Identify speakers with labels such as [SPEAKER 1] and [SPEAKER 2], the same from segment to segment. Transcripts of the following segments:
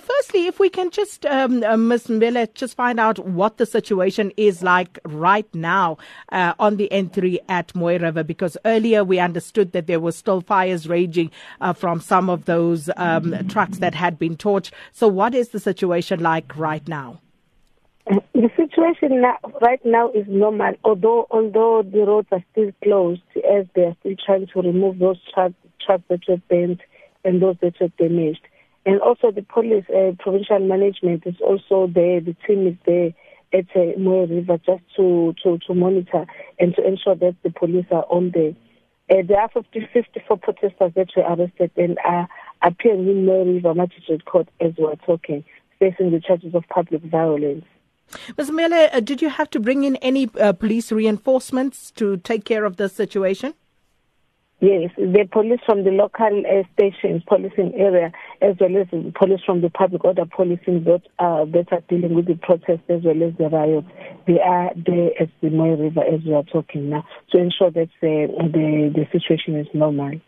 [SPEAKER 1] Firstly, if we can just, um, uh, Ms. Mbhele, just find out what the situation is like right now uh, on the N3 at Mooi River, because earlier we understood that there were still fires raging uh, from some of those um, trucks that had been torched. So, what is the situation like right now?
[SPEAKER 2] The situation now, right now is normal, although although the roads are still closed as they are still trying to remove those trucks, trucks that were bent and those that were damaged. And also the police, uh, provincial management is also there, the team is there at uh, Mooi River just to, to, to monitor and to ensure that the police are on there. Uh, there are 50, 54 protesters that were arrested and are appearing in Mooi River Magistrate Court as we're talking, facing the charges of public violence.
[SPEAKER 1] Ms. Mbhele, uh, did you have to bring in any uh, police reinforcements to take care of the situation?
[SPEAKER 2] Yes, the police from the local uh, stations, policing area, as well as the police from the public order policing that, uh, are dealing with the protests as well as the riots. They are there at the Mooi River as we are talking now to ensure that the, the, the situation is normal.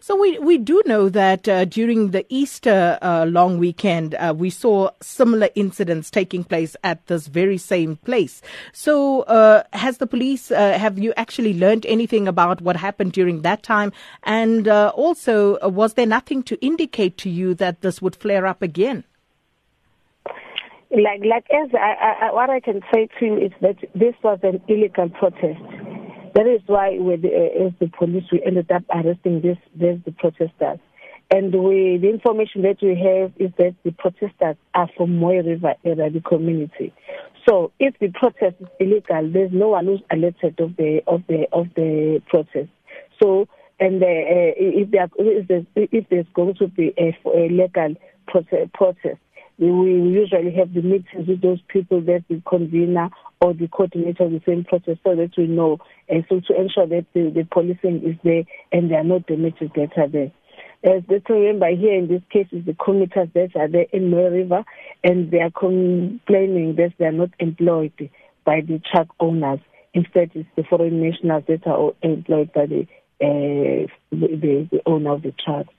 [SPEAKER 1] So we we do know that uh, during the Easter uh, long weekend, uh, we saw similar incidents taking place at this very same place. So uh, has the police uh, have you actually learned anything about what happened during that time? And uh, also, was there nothing to indicate to you that this would flare up again?
[SPEAKER 2] Like like as I, I, what I can say to you is that this was an illegal protest. That is why, with the, uh, as the police, we ended up arresting this, this the protesters. And we, the information that we have is that the protesters are from Mooi River area, the community. So if the protest is illegal, there's no one who's alerted of the of the of the protest. So and uh, if, there, if, there's, if there's going to be a, a legal protest, protest, we usually have the meetings with those people that the convener or the coordinator of the same process so that we know and so to ensure that the, the policing is there and there are no damages that are there. As the remember here in this case is the commuters that are there in Mooi River and they are complaining that they are not employed by the truck owners. Instead, it's the foreign nationals that are employed by the, uh, the, the, the owner of the trucks.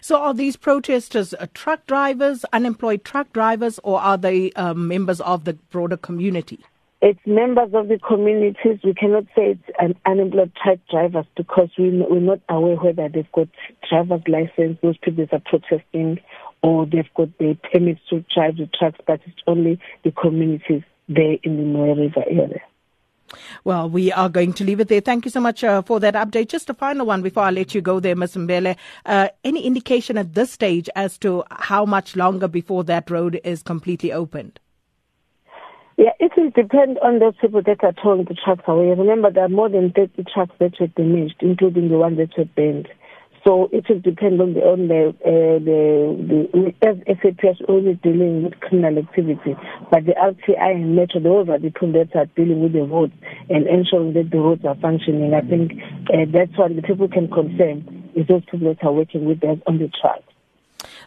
[SPEAKER 1] So, are these protesters uh, truck drivers, unemployed truck drivers, or are they um, members of the broader community?
[SPEAKER 2] It's members of the communities. We cannot say it's an unemployed truck drivers because we, we're not aware whether they've got driver's license, those people are protesting, or they've got the permits to drive the trucks, but it's only the communities there in the Mooi River area.
[SPEAKER 1] Well, we are going to leave it there. Thank you so much uh, for that update. Just a final one before I let you go there, Ms. Mbhele. Uh, any indication at this stage as to how much longer before that road is completely opened?
[SPEAKER 2] Yeah, it will depend on those people that are towing the trucks away. Remember, there are more than 30 trucks that were damaged, including the ones that were burned. So it will depend on the on the uh, the, the as SAPS only dealing with criminal activity, but the RTI and Metro those are the people that are dealing with the roads and ensuring that the roads are functioning. I think uh, that's what the people can confirm is those people that are working with us on the track.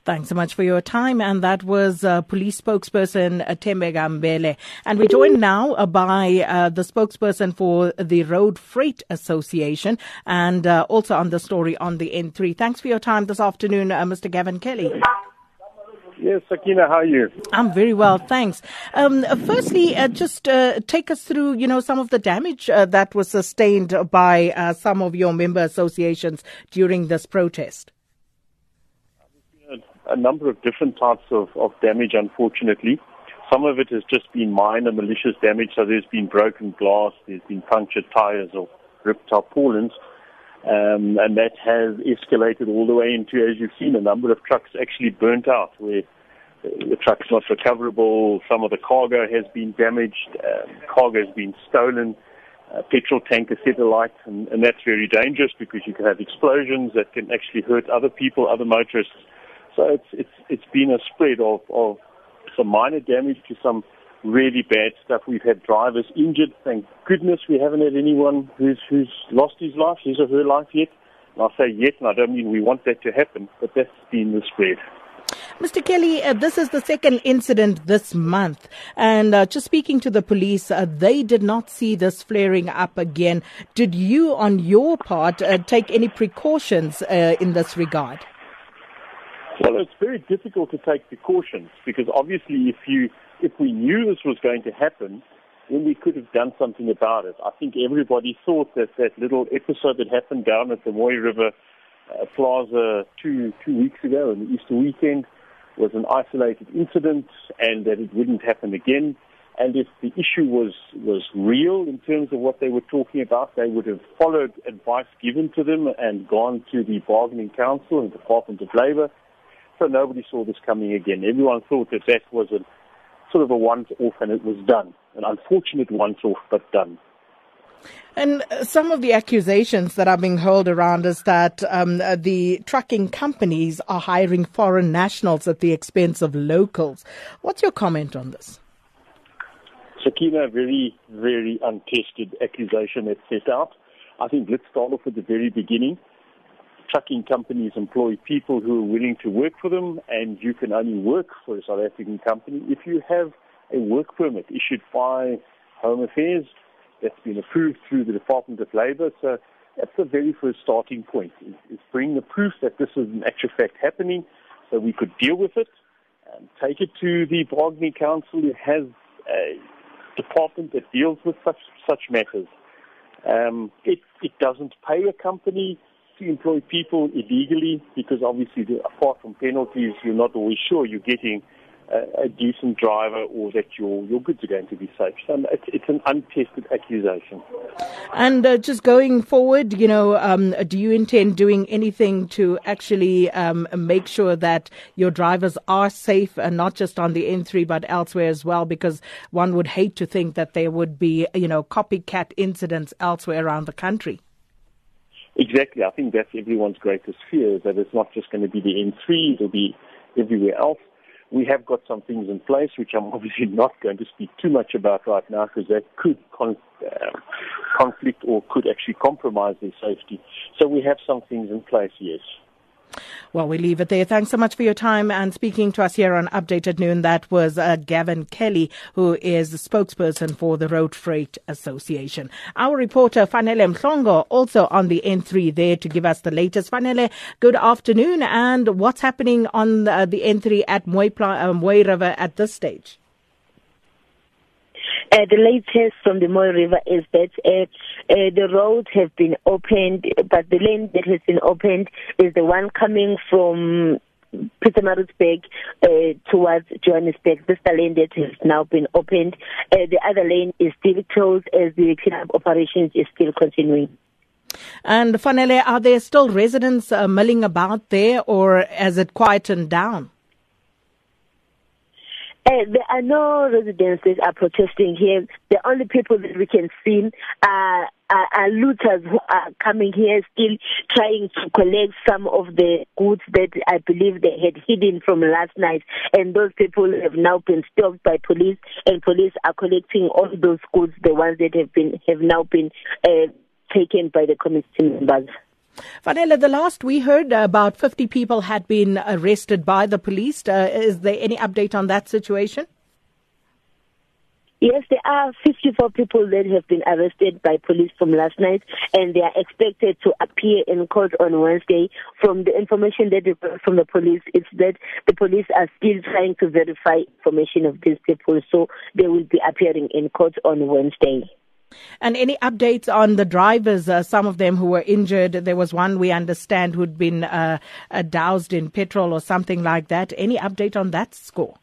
[SPEAKER 1] Thanks so much for your time. And that was uh, police spokesperson uh, Gambele. And we're joined now uh, by uh, the spokesperson for the Road Freight Association and uh, also on the story on the N3. Thanks for your time this afternoon, uh, Mr. Gavin Kelly.
[SPEAKER 3] Yes, Sakina, how are you?
[SPEAKER 1] I'm very well, thanks. Um, firstly, uh, just uh, take us through, you know, some of the damage uh, that was sustained by some of your member associations during this protest
[SPEAKER 3] a number of different types of, of damage, unfortunately. Some of it has just been minor malicious damage, so there's been broken glass, there's been punctured tires or ripped tarpaulins, um, and that has escalated all the way into, as you've seen, a number of trucks actually burnt out, where the truck's not recoverable, some of the cargo has been damaged, um, cargo has been stolen, uh, petrol tanker set alight, and, and that's very dangerous because you can have explosions that can actually hurt other people, other motorists. So it's it's it's been a spread of of some minor damage to some really bad stuff. We've had drivers injured. Thank goodness we haven't had anyone who's who's lost his life, his or her life yet. And I say yet, and I don't mean we want that to happen, but that's been the spread.
[SPEAKER 1] Mr. Kelly, uh, this is the second incident this month. And uh, just speaking to the police, uh, they did not see this flaring up again. Did you, on your part, uh, take any precautions uh, in this regard?
[SPEAKER 3] Well, it's very difficult to take precautions because obviously, if you if we knew this was going to happen, then we could have done something about it. I think everybody thought that that little episode that happened down at the Mooi River uh, Plaza two two weeks ago on the Easter weekend was an isolated incident and that it wouldn't happen again. And if the issue was, was real in terms of what they were talking about, they would have followed advice given to them and gone to the bargaining council and the Department of Labour. So nobody saw this coming again. Everyone thought that that was a sort of a once-off and it was done. An unfortunate once-off, but done.
[SPEAKER 1] And some of the accusations that are being hurled around is that um, the trucking companies are hiring foreign nationals at the expense of locals. What's your comment on this?
[SPEAKER 3] Sakina, very, very untested accusation that's set out. I think let's start off at the very beginning. Trucking companies employ people who are willing to work for them, and you can only work for a South African company if you have a work permit issued by Home Affairs that's been approved through the Department of Labour. So that's the very first starting point, is, bring the proof that this is in actual fact happening so we could deal with it and take it to the bargaining council who has a department that deals with such, such matters. Um, it, it doesn't pay a company to employ people illegally because obviously apart from penalties, you're not always sure you're getting a, a decent driver or that your your goods are going to be safe. So it's, it's an untested accusation.
[SPEAKER 1] And uh, just going forward, you know, um, do you intend doing anything to actually um, make sure that your drivers are safe, and not just on the N3 but elsewhere as well? Because one would hate to think that there would be, you know, copycat incidents elsewhere around the country.
[SPEAKER 3] Exactly. I think that's everyone's greatest fear is that it's not just going to be the N3, it'll be everywhere else. We have got some things in place, which I'm obviously not going to speak too much about right now because that could con- uh, conflict or could actually compromise their safety. So we have some things in place, yes.
[SPEAKER 1] Well, we leave it there. Thanks so much for your time and speaking to us here on Update at Noon. That was uh, Gavin Kelly, who is the spokesperson for the Road Freight Association. Our reporter, Fanele Mhlongo, also on the N3 there to give us the latest. Fanele, good afternoon. And what's happening on the, uh, the N3 at Mooi, uh, Mooi River at this stage?
[SPEAKER 4] Uh, the latest from the Mooi River is that uh, uh, the roads have been opened, but the lane that has been opened is the one coming from Pietermaritzburg uh, towards Johannesburg. This lane that has now been opened. Uh, the other lane is still closed as the cleanup operations is still continuing.
[SPEAKER 1] And Fanele, are there still residents uh, milling about there, or has it quietened down?
[SPEAKER 4] Uh, there are no residents that are protesting here. The only people that we can see are, are, are looters who are coming here still trying to collect some of the goods that I believe they had hidden from last night. And those people have now been stopped by police, and police are collecting all those goods, the ones that have been have now been uh, taken by the committee members.
[SPEAKER 1] Fanele, the last we heard, uh, about 50 people had been arrested by the police. Uh, is there any update on that situation?
[SPEAKER 4] Yes, there are 54 people that have been arrested by police from last night, and they are expected to appear in court on Wednesday. From the information that we got from the police, it's that the police are still trying to verify information of these people, so they will be appearing in court on Wednesday.
[SPEAKER 1] And any updates on the drivers? Uh, some of them who were injured. There was one we understand who'd been uh, uh, doused in petrol or something like that. Any update on that score?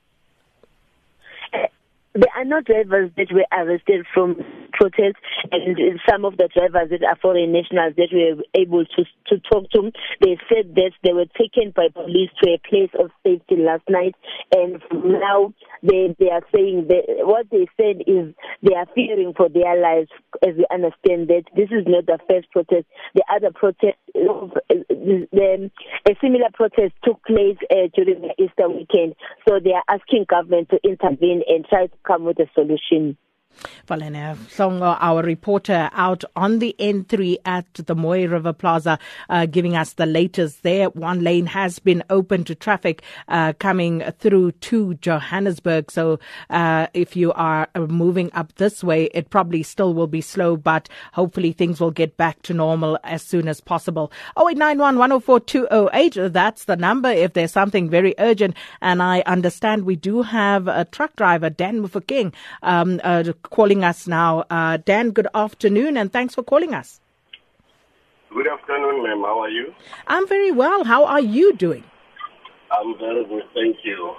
[SPEAKER 4] There are no drivers that were arrested from protests, and some of the drivers that are foreign nationals that we were able to to talk to, they said that they were taken by police to a place of safety last night, and now they they are saying that what they said is they are fearing for their lives, as we understand that this is not the first protest. The other protest, the, a similar protest took place uh, during the Easter weekend, so they are asking government to intervene and try to come with a solution.
[SPEAKER 1] Fanele Mhlongo, our reporter out on the N3 at the Mooi River Plaza, uh, giving us the latest there. One lane has been open to traffic uh, coming through to Johannesburg. So uh, if you are moving up this way, it probably still will be slow, but hopefully things will get back to normal as soon as possible. 0891 that's the number if there's something very urgent. And I understand we do have a truck driver, Dan Mofokeng, um, uh, calling us now. Uh, Dan, good afternoon and thanks for calling us.
[SPEAKER 5] Good afternoon, ma'am. How are you?
[SPEAKER 1] I'm very well. How are you doing?
[SPEAKER 5] I'm very good, thank you.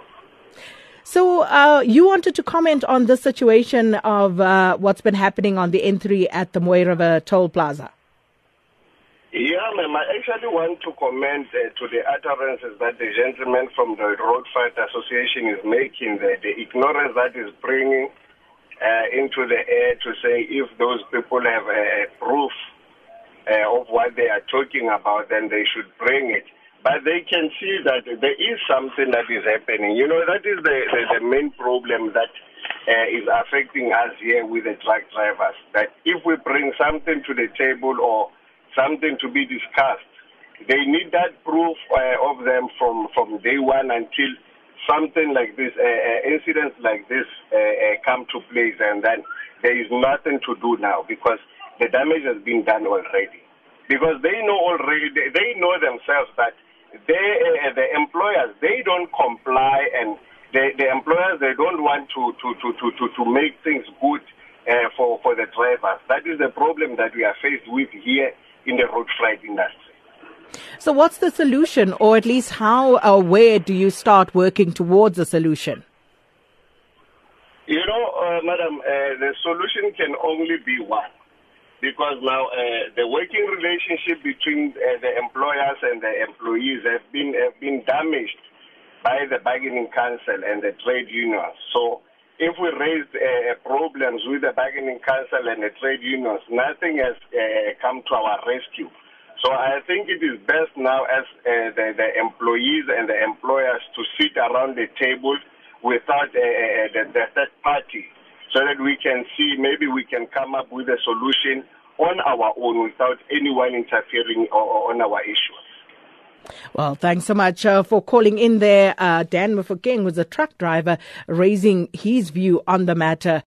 [SPEAKER 1] So, uh, you wanted to comment on the situation of uh, what's been happening on the N3 at the Mooi River Toll Plaza?
[SPEAKER 5] Yeah, ma'am. I actually want to comment uh, to the utterances that the gentleman from the Road Freight Association is making, the, the ignorance that is bringing into the air to say if those people have a, proof uh, of what they are talking about, then they should bring it. But they can see that there is something that is happening. You know, that is the, the, the main problem that uh, is affecting us here with the truck drivers. That if we bring something to the table or something to be discussed, they need that proof uh, of them from, from day one until something like this, uh, incidents like this come to place, and then there is nothing to do now because the damage has been done already. Because they know already, they, they know themselves that they, uh, the employers, they don't comply, and the, the employers, they don't want to, to, to, to, to, to make things good uh, for, for the drivers. That is the problem that we are faced with here in the road freight industry.
[SPEAKER 1] So, what's the solution, or at least how or where do you start working towards a solution?
[SPEAKER 5] You know, uh, madam, uh, the solution can only be one. Because now uh, the working relationship between uh, the employers and the employees have been have been damaged by the bargaining council and the trade unions. So if we raise uh, problems with the bargaining council and the trade unions, nothing has uh, come to our rescue. So I think it is best now as uh, the, the, employees and the employers to sit around the table without uh, uh, the, the third party so that we can see maybe we can come up with a solution on our own without anyone interfering on our issues.
[SPEAKER 1] Well, thanks so much uh, for calling in there. Uh, Dan Mofokeng was a truck driver raising his view on the matter.